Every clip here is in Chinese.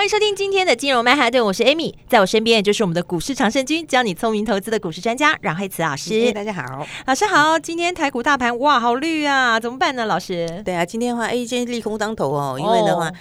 欢迎收听今天的金融曼哈顿，我是 Amy，在我身边也就是我们的股市常胜军，教你聪明投资的股市专家阮惠慈老师。大家好，老师好。今天台股大盘哇，好绿啊，怎么办呢？老师？对啊，今天的话，哎，今天利空当头哦，因为的话，哦、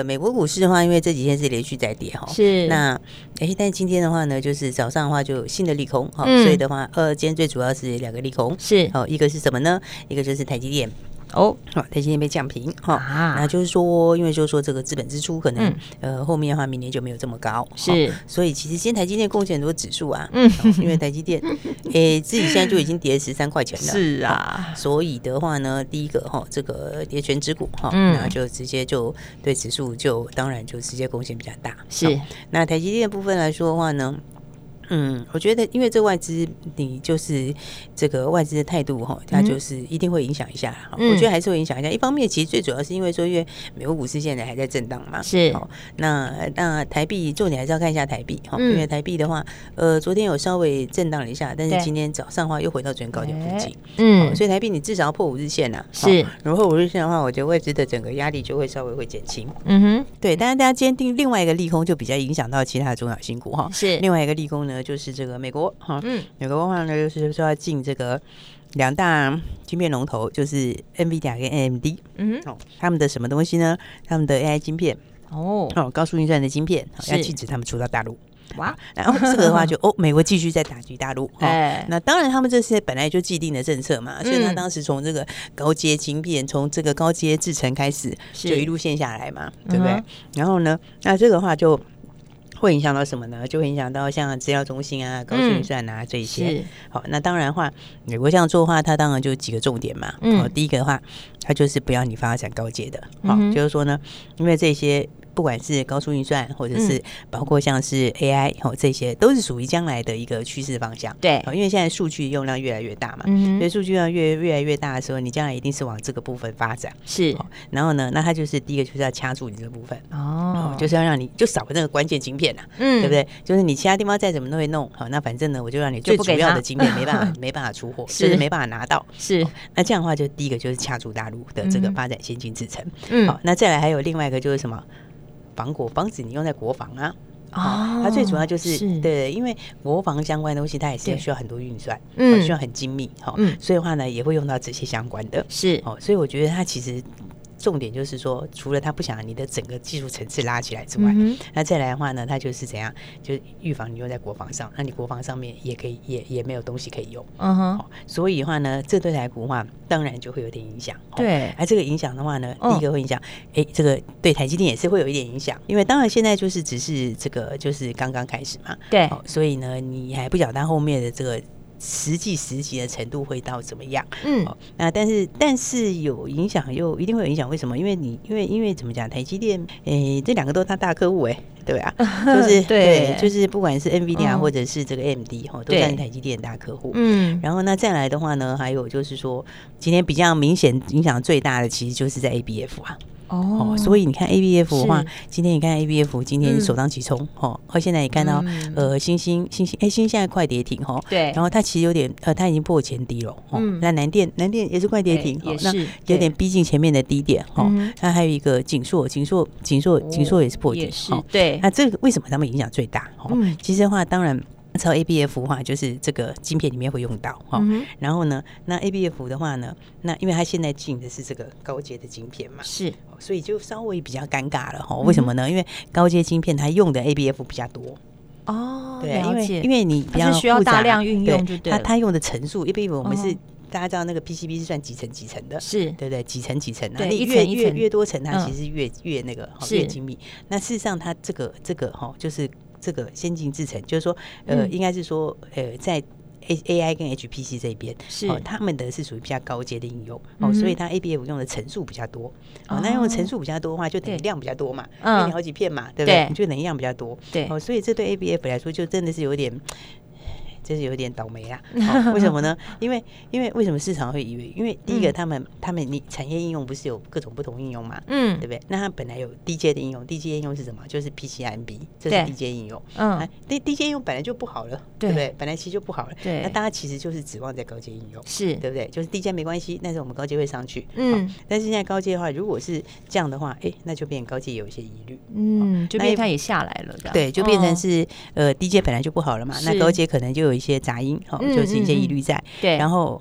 呃，美国股市的话，因为这几天是连续在跌哈，是那哎，但是今天的话呢，就是早上的话就有新的利空哈，嗯、所以的话，呃，今天最主要是两个利空，是哦，一个是什么呢？一个就是台积电。哦，好，台积电被降平哈，那就是说，因为就是说这个资本支出可能呃后面的话明年就没有这么高，是，所以其实今天台积电贡献很多指数啊，嗯，因为台积电 诶自己现在就已经跌十三块钱了，是啊，所以的话呢，第一个哈这个跌权值股哈，那就直接就对指数就当然就直接贡献比较大，是，那台积电部分来说的话呢。嗯，我觉得因为这外资，你就是这个外资的态度哈，它就是一定会影响一下。嗯、我觉得还是会影响一下。一方面，其实最主要是因为说，因为美国股市现在还在震荡嘛。是。那那台币重点还是要看一下台币哈，嗯、因为台币的话，呃，昨天有稍微震荡了一下，但是今天早上的话又回到昨天高点附近。嗯。所以台币你至少要破五日线呐、啊。是。如果破五日线的话，我觉得外资的整个压力就会稍微会减轻。嗯哼。对，但是大家今天定另外一个利空，就比较影响到其他的重要新股哈。是。另外一个利空呢，就是这个美国哈，嗯，美国的话呢，就是说要进这个两大晶片龙头，就是 NVIDIA 跟 AMD，嗯哼，哦，他们的什么东西呢？他们的 AI 晶片，哦，哦，高速运算的晶片，要禁止他们出到大陆。哇，然后这个的话就哦，美国继续在打击大陆，哎，那当然他们这些本来就既定的政策嘛，所以他当时从这个高阶晶片，从这个高阶制程开始，就一路线下来嘛，对不对？然后呢，那这个的话就。会影响到什么呢？就会影响到像资料中心啊、高速运算啊、嗯、这一些。好，那当然的话，美国这样做的话，它当然就几个重点嘛。嗯，第一个的话，它就是不要你发展高阶的。好，嗯、就是说呢，因为这些。不管是高速运算，或者是包括像是 AI 哦，这些都是属于将来的一个趋势方向。对，因为现在数据用量越来越大嘛，嗯所以数据量越越来越大的时候，你将来一定是往这个部分发展。是，然后呢，那它就是第一个就是要掐住你这个部分哦，就是要让你就少个那个关键晶片呐，嗯，对不对？就是你其他地方再怎么都会弄好，那反正呢，我就让你最主要的晶片没办法 没办法出货，就是没办法拿到。是，那这样的话，就第一个就是掐住大陆的这个发展先进制程。嗯，好，那再来还有另外一个就是什么？防国防止你用在国防啊，啊，它最主要就是对，因为国防相关的东西，它也是需要很多运算，嗯，需要很精密，哈，所以的话呢，也会用到这些相关的，是。哦，所以我觉得它其实。重点就是说，除了他不想你的整个技术层次拉起来之外，嗯、那再来的话呢，他就是怎样，就预防你用在国防上，那你国防上面也可以，也也没有东西可以用。嗯哼、哦，所以的话呢，这对台股的话，当然就会有点影响。对，而、啊、这个影响的话呢，第一个会影响，哎、哦，这个对台积电也是会有一点影响，因为当然现在就是只是这个就是刚刚开始嘛。对、哦，所以呢，你还不晓得它后面的这个。实际实际的程度会到怎么样？嗯，哦，那但是但是有影响，又一定会有影响。为什么？因为你因为因为怎么讲？台积电，诶，这两个都是他大客户，哎，对啊，就是对，就是不管是 NVIDIA 或者是这个 AMD 哈，都算是台积电大客户。嗯，然后那再来的话呢，还有就是说，今天比较明显影响最大的，其实就是在 ABF 啊。哦，所以你看 A B F 的话，今天你看 A B F 今天首当其冲，哦，和现在也看到呃，星星星星，哎，星星现在快跌停，哈，对，然后它其实有点呃，它已经破前低了，哦，那南电南电也是快跌停，也是有点逼近前面的低点，哈，那还有一个景硕，景硕景硕景硕也是破底，是，对，那这个为什么他们影响最大？哦，其实的话，当然。超 A B F 的话，就是这个晶片里面会用到哈。嗯、然后呢，那 A B F 的话呢，那因为它现在进的是这个高阶的晶片嘛，是，所以就稍微比较尴尬了哈。为什么呢？因为高阶晶片它用的 A B F 比较多哦。对，因为因为你比较需要大量运用，对，它它用的层数，A B F 我们是、哦、大家知道那个 P C B 是算几层几层的，是对不对？几层几层，那你越越越多层，它其实越越那个越精密。那事实上，它这个这个哈，就是。这个先进制程，就是说，呃，应该是说，呃，在 A A I 跟 H P C 这边是。哦，他们的是属于比较高阶的应用哦，所以它 A B F 用的层数比较多哦，那用的层数比较多的话，就等于量比较多嘛，因为你好几片嘛，对不对？你就等于量比较多，对。哦，所以这对 A B F 来说就真的是有点。就是有点倒霉啊，哦、为什么呢？因为因为为什么市场会以为？因为第一个，他们、嗯、他们你产业应用不是有各种不同应用嘛？嗯，对不对？那它本来有低阶的应用，低阶应用是什么？就是 PCIMB，这是低阶应用。嗯，低低阶应用本来就不好了，对不对？本来其实就不好了。对，那大家其实就是指望在高阶应用，是对不对？就是低阶没关系，但是我们高阶会上去。嗯，但是现在高阶的话，如果是这样的话，哎，那就变高阶有一些疑虑。嗯，就变它也下来了，对，就变成是呃低阶本来就不好了嘛，那高阶可能就有一些杂音。就是一些疑虑在，对，然后，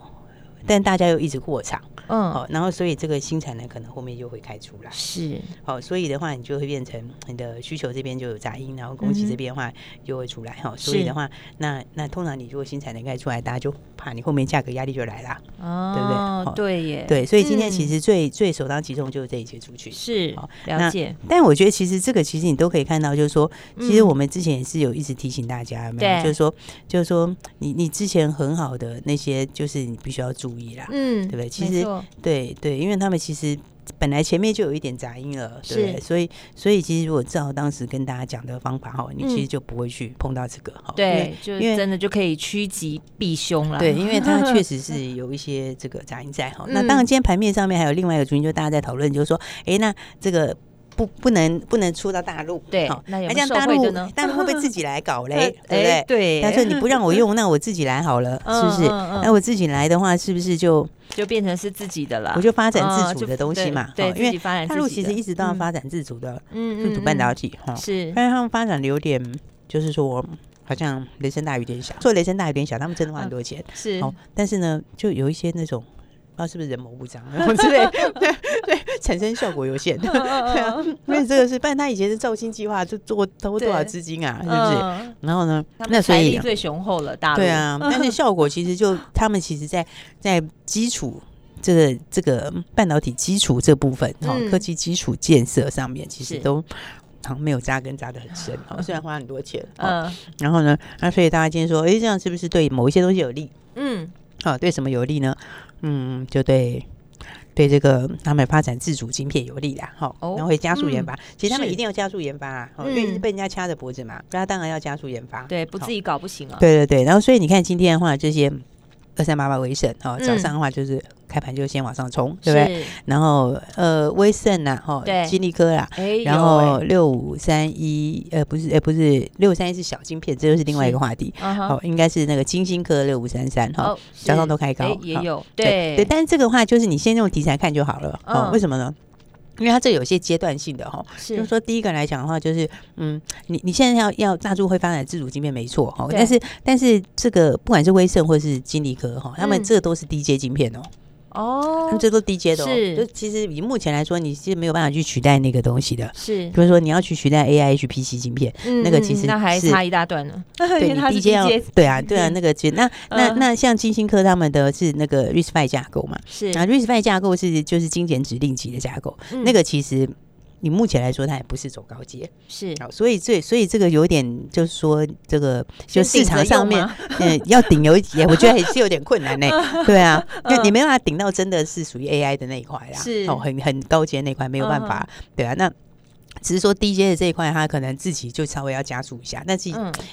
但大家又一直过场。嗯，好，然后所以这个新产能可能后面就会开出来，是，好，所以的话你就会变成你的需求这边就有杂音，然后供给这边的话就会出来，哈，所以的话，那那通常你如果新产能开出来，大家就怕你后面价格压力就来了，哦，对不对？对耶，对，所以今天其实最最首当其冲就是这一些出去，是，了解。但我觉得其实这个其实你都可以看到，就是说，其实我们之前也是有一直提醒大家，没有，就是说，就是说，你你之前很好的那些，就是你必须要注意啦，嗯，对不对？其实。对对，因为他们其实本来前面就有一点杂音了，对，对，所以所以其实如果照当时跟大家讲的方法哈，你其实就不会去碰到这个哈。对，就因为真的就可以趋吉避凶了。对，因为它确实是 有一些这个杂音在哈。那当然，今天盘面上面还有另外一个主因，就大家在讨论，就是说，哎，那这个。不，不能不能出到大陆，对，那这样大陆 大陆会不会自己来搞嘞？对不对？对，他说你不让我用，那我自己来好了，是不是？那我自己来的话，是不是就就变成是自己的了？我就发展自主的东西嘛，对，因为大陆其实一直都要发展自主的，嗯，自主半导体哈，是，但是他们发展的有点，就是说好像雷声大雨点小，做雷声大雨点小，他们真的花很多钱，是，但是呢，就有一些那种。不知道是不是人谋不臧，之类，对对，产生效果有限，对啊，因为这个是，不然他以前是造星计划，就做投多少资金啊，是不是？然后呢，那所以最雄厚了，大对啊，但是效果其实就他们其实在在基础这个这个半导体基础这部分哈，科技基础建设上面，其实都好像没有扎根扎的很深，虽然花很多钱，嗯，然后呢，那所以大家今天说，哎，这样是不是对某一些东西有利？嗯，好，对什么有利呢？嗯，就对，对这个他们发展自主晶片有利啦，哈，然后会加速研发。其实他们一定要加速研发啊，因为被人家掐着脖子嘛，那当然要加速研发。对，不自己搞不行啊。对对对，然后所以你看今天的话，这些二三八八威盛，哈，早上的话就是。开盘就先往上冲，对不对？然后呃，威盛呐，哈，金立科啦，然后六五三一，呃，不是，呃，不是六五三一是小晶片，这又是另外一个话题。哦，应该是那个晶心科六五三三，哈，早上都开高，也有，对对。但是这个话就是你先用题材看就好了，哦，为什么呢？因为它这有些阶段性的哈，就是说第一个来讲的话，就是嗯，你你现在要要大陆会发展自主晶片没错哈，但是但是这个不管是威盛或是金立科哈，他们这个都是低阶晶片哦。哦，这都低阶的，是，就其实以目前来说，你是没有办法去取代那个东西的，是，比如说你要去取代 AI HPC 晶片，那个其实那还差一大段呢。对，你低阶要，对啊，对啊，那个其实那 那那像金星科他们的是那个 RISC-V 架构嘛，是。啊，RISC-V 架构是就是精简指令级的架构，那个其实。你目前来说，它也不是走高阶，是好，所以这所以这个有点就是说，这个就市场上面，嗯，要顶有也，我觉得还是有点困难呢。对啊，就你没办法顶到真的是属于 AI 的那一块啦，是哦，很很高阶那块没有办法，对啊，那。只是说 D J 的这一块，他可能自己就稍微要加速一下，但是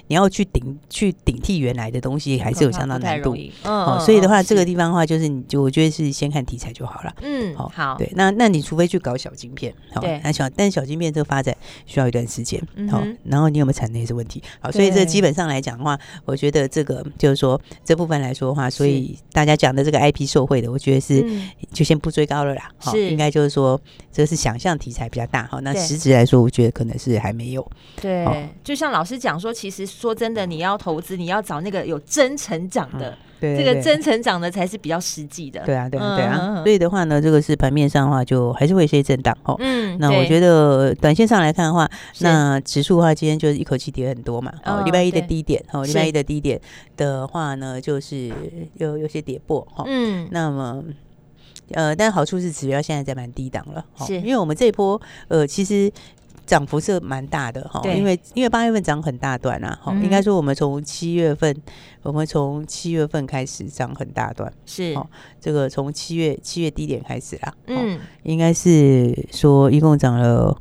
你要去顶去顶替原来的东西，还是有相当难度。哦，所以的话，这个地方的话，就是你就我觉得是先看题材就好了。嗯，好，对，那那你除非去搞小晶片，好，那小但小晶片这个发展需要一段时间，好，然后你有没有产能也是问题。好，所以这基本上来讲的话，我觉得这个就是说这部分来说的话，所以大家讲的这个 IP 受惠的，我觉得是就先不追高了啦。好，应该就是说这是想象题材比较大。好，那实质。来说，我觉得可能是还没有。对，就像老师讲说，其实说真的，你要投资，你要找那个有真成长的，对这个真成长的才是比较实际的。对啊，对啊，对啊。所以的话呢，这个是盘面上的话，就还是会有些震荡哦。嗯，那我觉得短线上来看的话，那指数的话，今天就是一口气跌很多嘛。哦，礼拜一的低点，哦，礼拜一的低点的话呢，就是有有些跌破哈。嗯，那么。呃，但好处是指标现在在蛮低档了，是因为我们这一波，呃，其实涨幅是蛮大的哈，对因为因为八月份涨很大段啊，哈、嗯，应该说我们从七月份，我们从七月份开始涨很大段，是哦，这个从七月七月低点开始啦，嗯，应该是说一共涨了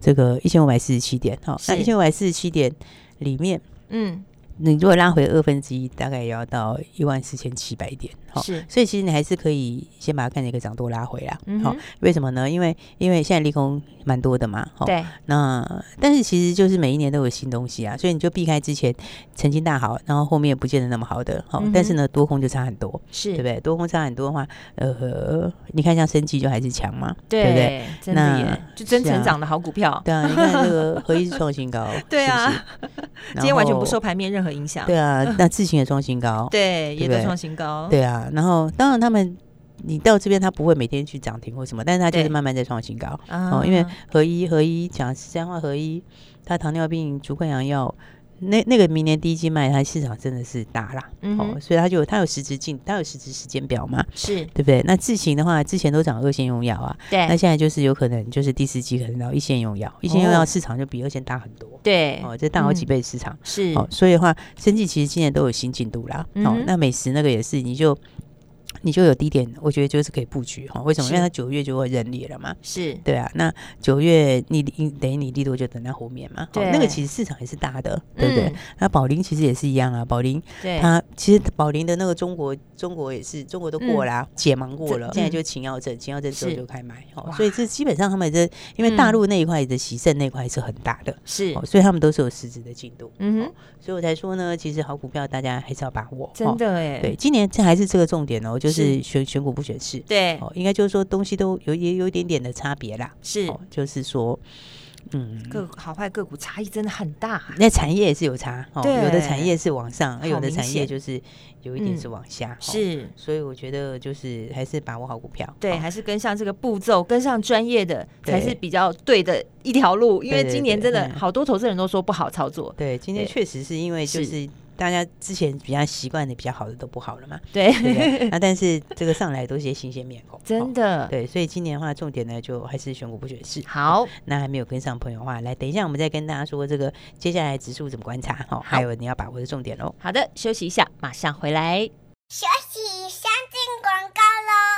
这个一千五百四十七点，哈，那一千五百四十七点里面，嗯。你如果拉回二分之一，大概也要到一万四千七百点，好，是，所以其实你还是可以先把它看成一个涨多拉回啦，好、为什么呢？因为因为现在利空蛮多的嘛，对，那但是其实就是每一年都有新东西啊，所以你就避开之前曾经大好，然后后面也不见得那么好的，好，嗯、但是呢多空就差很多，是。对不对？多空差很多的话，呃，你看像升级就还是强嘛，对，对不对？真的耶，那就真成长的好股票，对啊，你看这个合一是创新高，对啊，是是？今天完全不受盘面任何影响，对啊，那智行也创新高，对，也都创新高，对啊，然后当然他们。你到这边，他不会每天去涨停或什么，但是他就是慢慢在创新高哦。因为合一合一讲三化，合一他糖尿病足溃疡药，那那个明年第一季卖，它市场真的是大啦。嗯、哦，所以它就它有实质进，它有实质时间表嘛，是对不对？那智行的话，之前都涨二线用药啊，对，那现在就是有可能就是第四季可能到一线用药，一线用药市场就比二线大很多，对，哦，这大好几倍市场、嗯、是哦，所以的话，生技其实今年都有新进度啦。嗯、哦，那美食那个也是，你就。你就有低点，我觉得就是可以布局哈。为什么？因为它九月就会认列了嘛。是对啊。那九月你等于你力度就等在后面嘛。对。那个其实市场也是大的，对不对？那宝林其实也是一样啊。宝林，它其实宝林的那个中国，中国也是中国都过了，解盲过了，现在就秦耀证，秦耀证之后就开卖。所以这基本上他们这，因为大陆那一块的喜盛那块是很大的，是。所以他们都是有实质的进度。嗯哼。所以我才说呢，其实好股票大家还是要把握。真的哎。对，今年这还是这个重点哦，就是。是选选股不选市，对，哦，应该就是说东西都有也有一点点的差别啦，是，就是说，嗯，个好坏个股差异真的很大，那产业也是有差，哦，有的产业是往上，而有的产业就是有一点是往下，是，所以我觉得就是还是把握好股票，对，还是跟上这个步骤，跟上专业的才是比较对的一条路，因为今年真的好多投资人都说不好操作，对，今天确实是因为就是。大家之前比较习惯的比较好的都不好了嘛？对，对，那但是这个上来都是些新鲜面孔，真的。对，所以今年的话，重点呢就还是选股不选市。好，那还没有跟上朋友的话，来等一下我们再跟大家说这个接下来指数怎么观察哈，还有你要把握的重点喽。好的，休息一下，马上回来。休息，先进广告喽。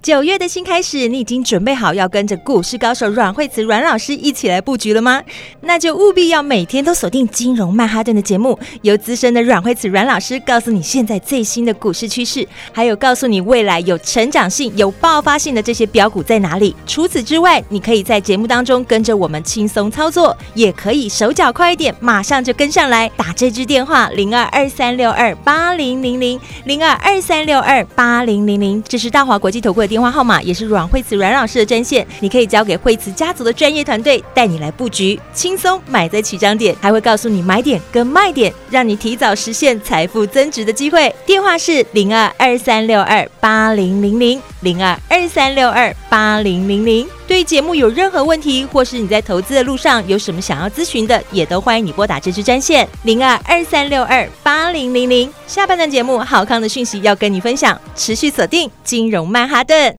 九月的新开始，你已经准备好要跟着股市高手阮慧慈阮老师一起来布局了吗？那就务必要每天都锁定金融曼哈顿的节目，由资深的阮慧慈阮老师告诉你现在最新的股市趋势，还有告诉你未来有成长性、有爆发性的这些标股在哪里。除此之外，你可以在节目当中跟着我们轻松操作，也可以手脚快一点，马上就跟上来，打这支电话零二二三六二八零零零零二二三六二八零零零，这是大华国际投顾。电话号码也是阮慧慈阮老师的专线，你可以交给慧慈家族的专业团队带你来布局，轻松买在起涨点，还会告诉你买点跟卖点，让你提早实现财富增值的机会。电话是零二二三六二八零零零零二二三六二八零零零。对于节目有任何问题，或是你在投资的路上有什么想要咨询的，也都欢迎你拨打这支专线零二二三六二八零零零。下半段节目好康的讯息要跟你分享，持续锁定金融曼哈顿。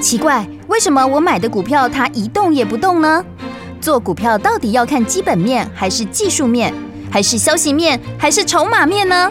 奇怪，为什么我买的股票它一动也不动呢？做股票到底要看基本面，还是技术面，还是消息面，还是筹码面呢？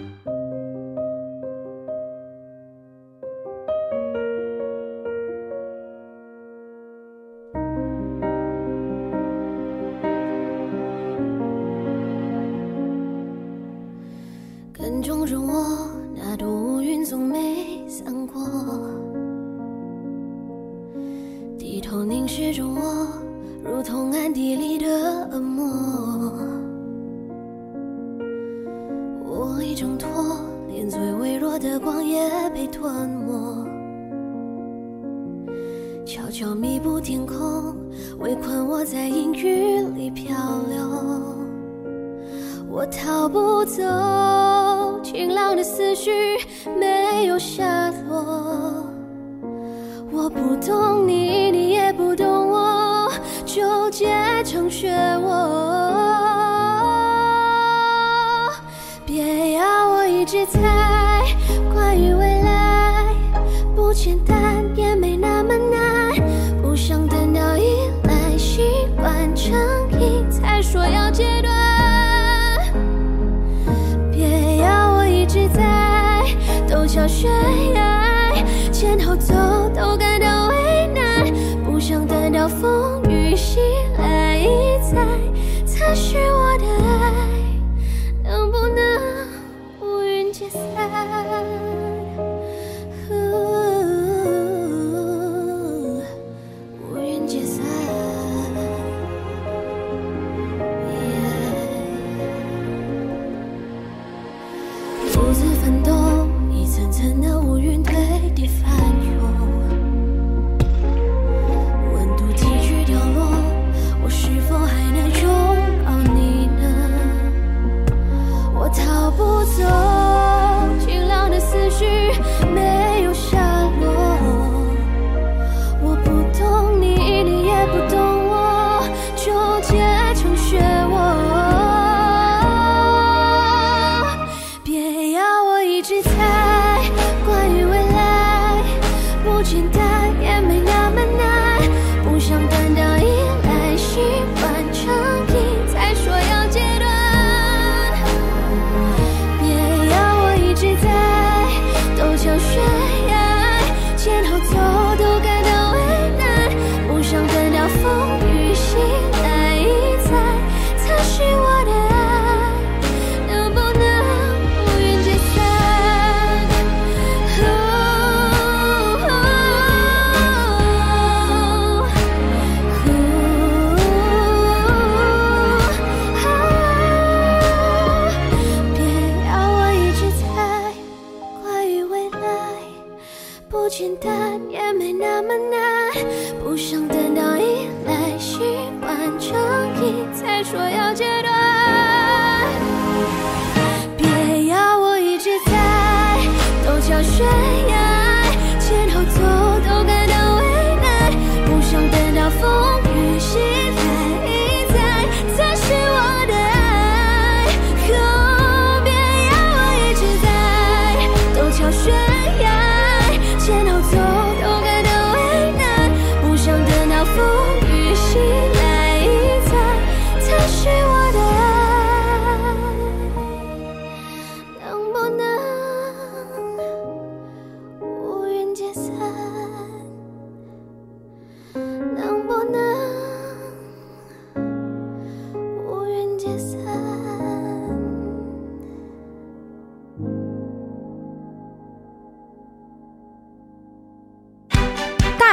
别要我一直猜，关于未来不简单，也没那么难。不想等到依赖习惯成瘾，才说要戒断。别要我一直在陡峭悬崖。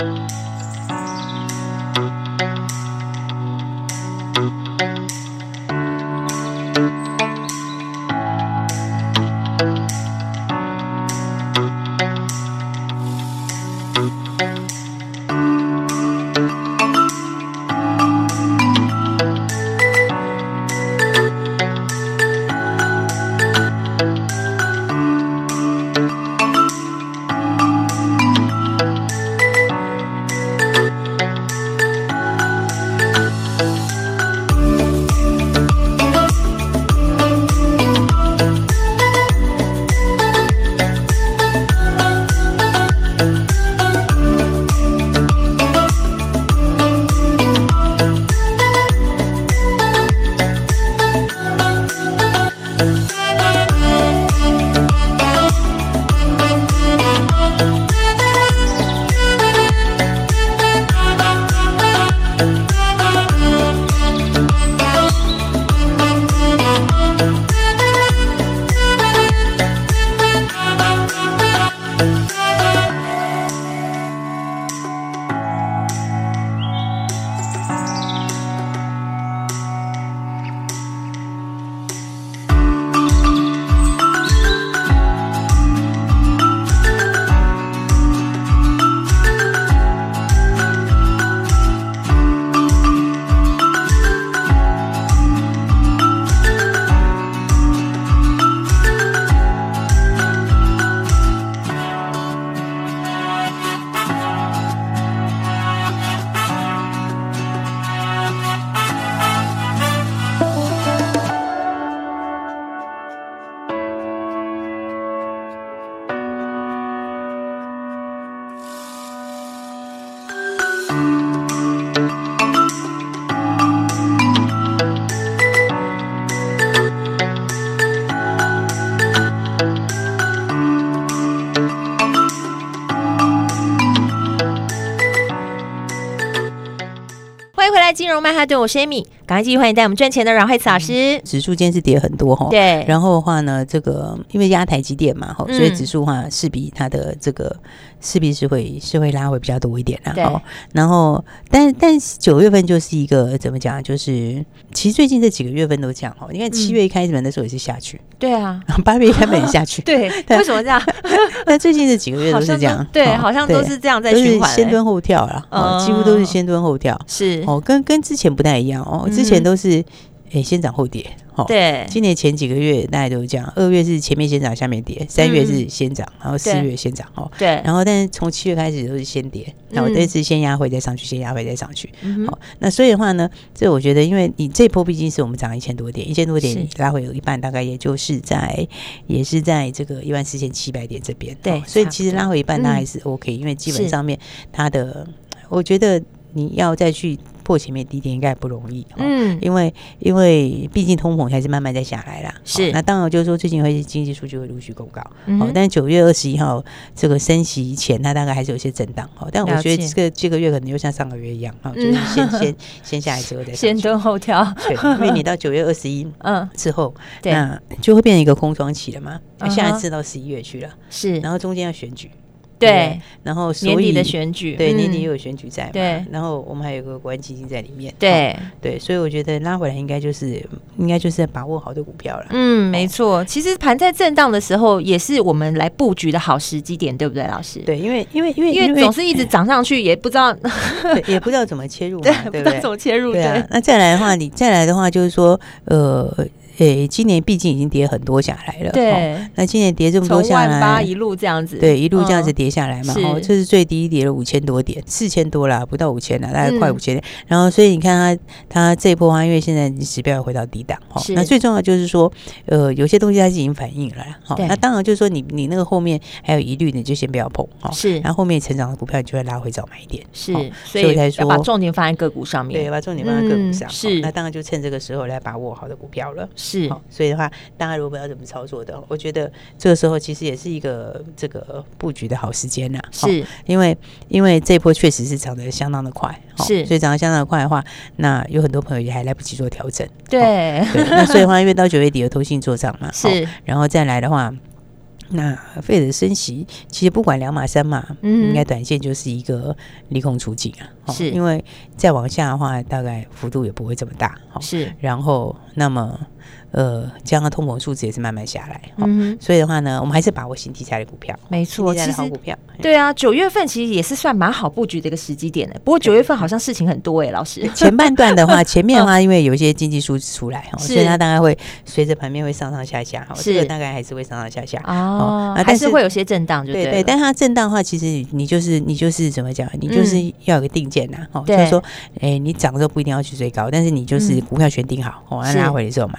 Música 融曼哈顿，我是 Amy，赶快继续欢迎带我们赚钱的阮慧慈老师。指数今天是跌很多哈，对，然后的话呢，这个因为压台积电嘛，哈，所以指数的话势必它的这个势必是会是会拉回比较多一点啦，哈。然后，但但九月份就是一个怎么讲，就是其实最近这几个月份都这样哈。你看七月一开门的时候也是下去，对啊，八月一开门也下去，对，为什么这样？那最近这几个月都是这样，对，好像都是这样在循环，先蹲后跳了，哦，几乎都是先蹲后跳，是。哦，跟跟之前不太一样哦，之前都是诶先涨后跌。对，今年前几个月大家都是这样，二月是前面先涨，下面跌；三月是先涨，然后四月先涨哦。对，然后但是从七月开始都是先跌，然后这次先压回再上去，先压回再上去。好，那所以的话呢，这我觉得，因为你这波毕竟是我们涨一千多点，一千多点拉回有一半，大概也就是在也是在这个一万四千七百点这边。对，所以其实拉回一半，它还是 OK，因为基本上面它的，我觉得你要再去。破前面低点应该不容易，嗯，因为因为毕竟通膨还是慢慢在下来啦。是，那当然就是说最近会经济数据会陆续公告，好，但是九月二十一号这个升息前，它大概还是有些震荡，哦，但我觉得这个这个月可能又像上个月一样，哈，就是先 先先下来之后再先蹲后跳，对，因为你到九月二十一 嗯。之后，那就会变成一个空窗期了嘛，那下一次到十一月去了，是，然后中间要选举。对，然后年底的选举，对年底又有选举在嘛，对，然后我们还有个国安基金在里面，对对，所以我觉得拉回来应该就是应该就是把握好的股票了。嗯，没错，其实盘在震荡的时候，也是我们来布局的好时机点，对不对，老师？对，因为因为因为因为总是一直涨上去，也不知道也不知道怎么切入，对，不知道怎么切入。对啊，那再来的话，你再来的话就是说，呃。诶，今年毕竟已经跌很多下来了。对，那今年跌这么多下来，从万八一路这样子，对，一路这样子跌下来嘛。哦，这是最低跌了五千多点，四千多啦，不到五千了，大概快五千点。然后，所以你看它，它这一波啊，因为现在指标要回到低档，哈。那最重要就是说，呃，有些东西它是已经反应了，哈。那当然就是说，你你那个后面还有疑虑，你就先不要碰，哈。是。然后后面成长的股票，你就会拉回早买一点。是。所以才说把重点放在个股上面，对，把重点放在个股上。是。那当然就趁这个时候来把握好的股票了。是。所以的话。大家如果要怎么操作的，我觉得这个时候其实也是一个这个布局的好时间呐。是因为因为这波确实是涨得相当的快，是，所以涨得相当的快的话，那有很多朋友也还来不及做调整。对，那所以的话，因为到九月底有投信做账嘛，是，然后再来的话。那费的升息，其实不管两码三码，嗯，应该短线就是一个利空出尽啊。是，因为再往下的话，大概幅度也不会这么大。是，然后那么呃，这样的通膨数字也是慢慢下来。嗯，所以的话呢，我们还是把握新题材的股票。没错，新题材的好股票。对啊，九月份其实也是算蛮好布局的一个时机点的。不过九月份好像事情很多哎，老师。前半段的话，前面的话，因为有一些经济数字出来，所以它大概会随着盘面会上上下下。是，这个大概还是会上上下下。哦，还是会有些震荡，对对，但它震荡的话，其实你就是你就是怎么讲，你就是要有个定见呐，哦，就是说，哎，你涨的时候不一定要去追高，但是你就是股票选定好，哦，让它回的时候买。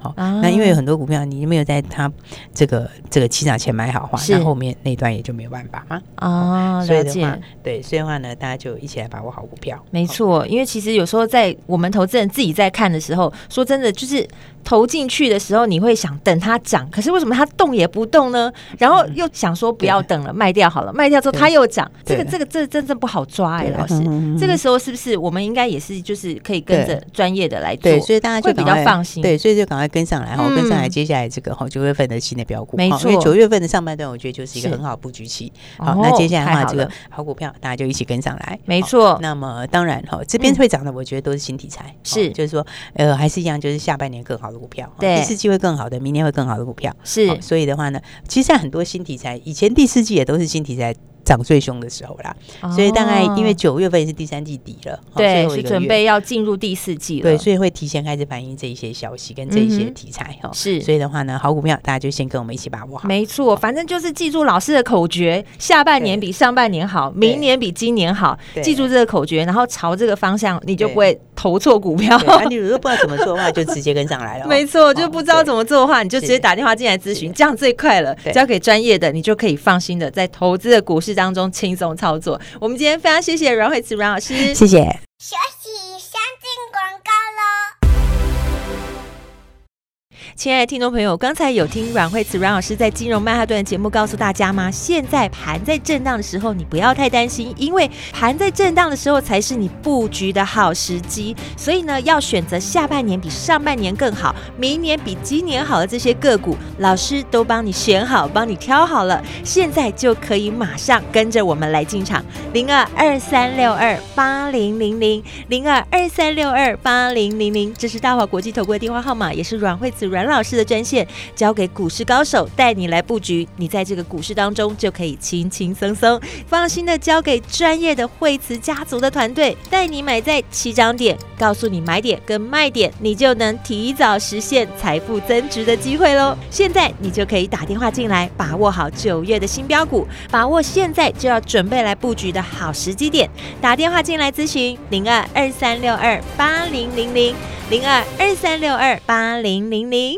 好，那因为有很多股票你没有在它这个这个起涨前买好话，那后面那段也就没有办法嘛。哦，所以的话，对，所以的话呢，大家就一起来把握好股票。没错，因为其实有时候在我们投资人自己在看的时候，说真的，就是投进去的时候，你会想等它涨，可是为什么它动也不动呢？然后又想说不要等了，卖掉好了，卖掉之后它又涨，这个这个这真正不好抓哎，老师，这个时候是不是我们应该也是就是可以跟着专业的来做，对，所以大家就比较放心。对，所以就赶快。跟上来哈，跟上来，接下来这个哈九月份的新的标股，没错，因为九月份的上半段，我觉得就是一个很好布局期。好，那接下来的话，这个好股票大家就一起跟上来，没错。那么当然哈，这边会涨的，我觉得都是新题材，是，就是说，呃，还是一样，就是下半年更好的股票，对，第四季会更好的，明年会更好的股票，是。所以的话呢，其实现在很多新题材，以前第四季也都是新题材。涨最凶的时候啦，所以大概因为九月份也是第三季底了，对，是准备要进入第四季了，对，所以会提前开始反映这一些消息跟这一些题材哈，是，所以的话呢，好股票大家就先跟我们一起把握好，没错，反正就是记住老师的口诀，下半年比上半年好，明年比今年好，记住这个口诀，然后朝这个方向，你就不会投错股票。你如果不知道怎么做的话，就直接跟上来了，没错，就不知道怎么做的话，你就直接打电话进来咨询，这样最快了，交给专业的，你就可以放心的在投资的股市当中轻松操作。我们今天非常谢谢阮慧慈阮老师，谢谢。亲爱的听众朋友，刚才有听阮慧慈阮老师在金融曼哈顿的节目告诉大家吗？现在盘在震荡的时候，你不要太担心，因为盘在震荡的时候才是你布局的好时机。所以呢，要选择下半年比上半年更好，明年比今年好的这些个股，老师都帮你选好，帮你挑好了，现在就可以马上跟着我们来进场。零二二三六二八零零零零二二三六二八零零零，这是大华国际投顾的电话号码，也是阮慧慈阮老师的专线，交给股市高手带你来布局，你在这个股市当中就可以轻轻松松、放心的交给专业的惠慈家族的团队，带你买在起涨点，告诉你买点跟卖点，你就能提早实现财富增值的机会喽。现在你就可以打电话进来，把握好九月的新标股，把握现在就要准备来布局的好时机点，打电话进来咨询零二二三六二八零零零零二二三六二八零零零。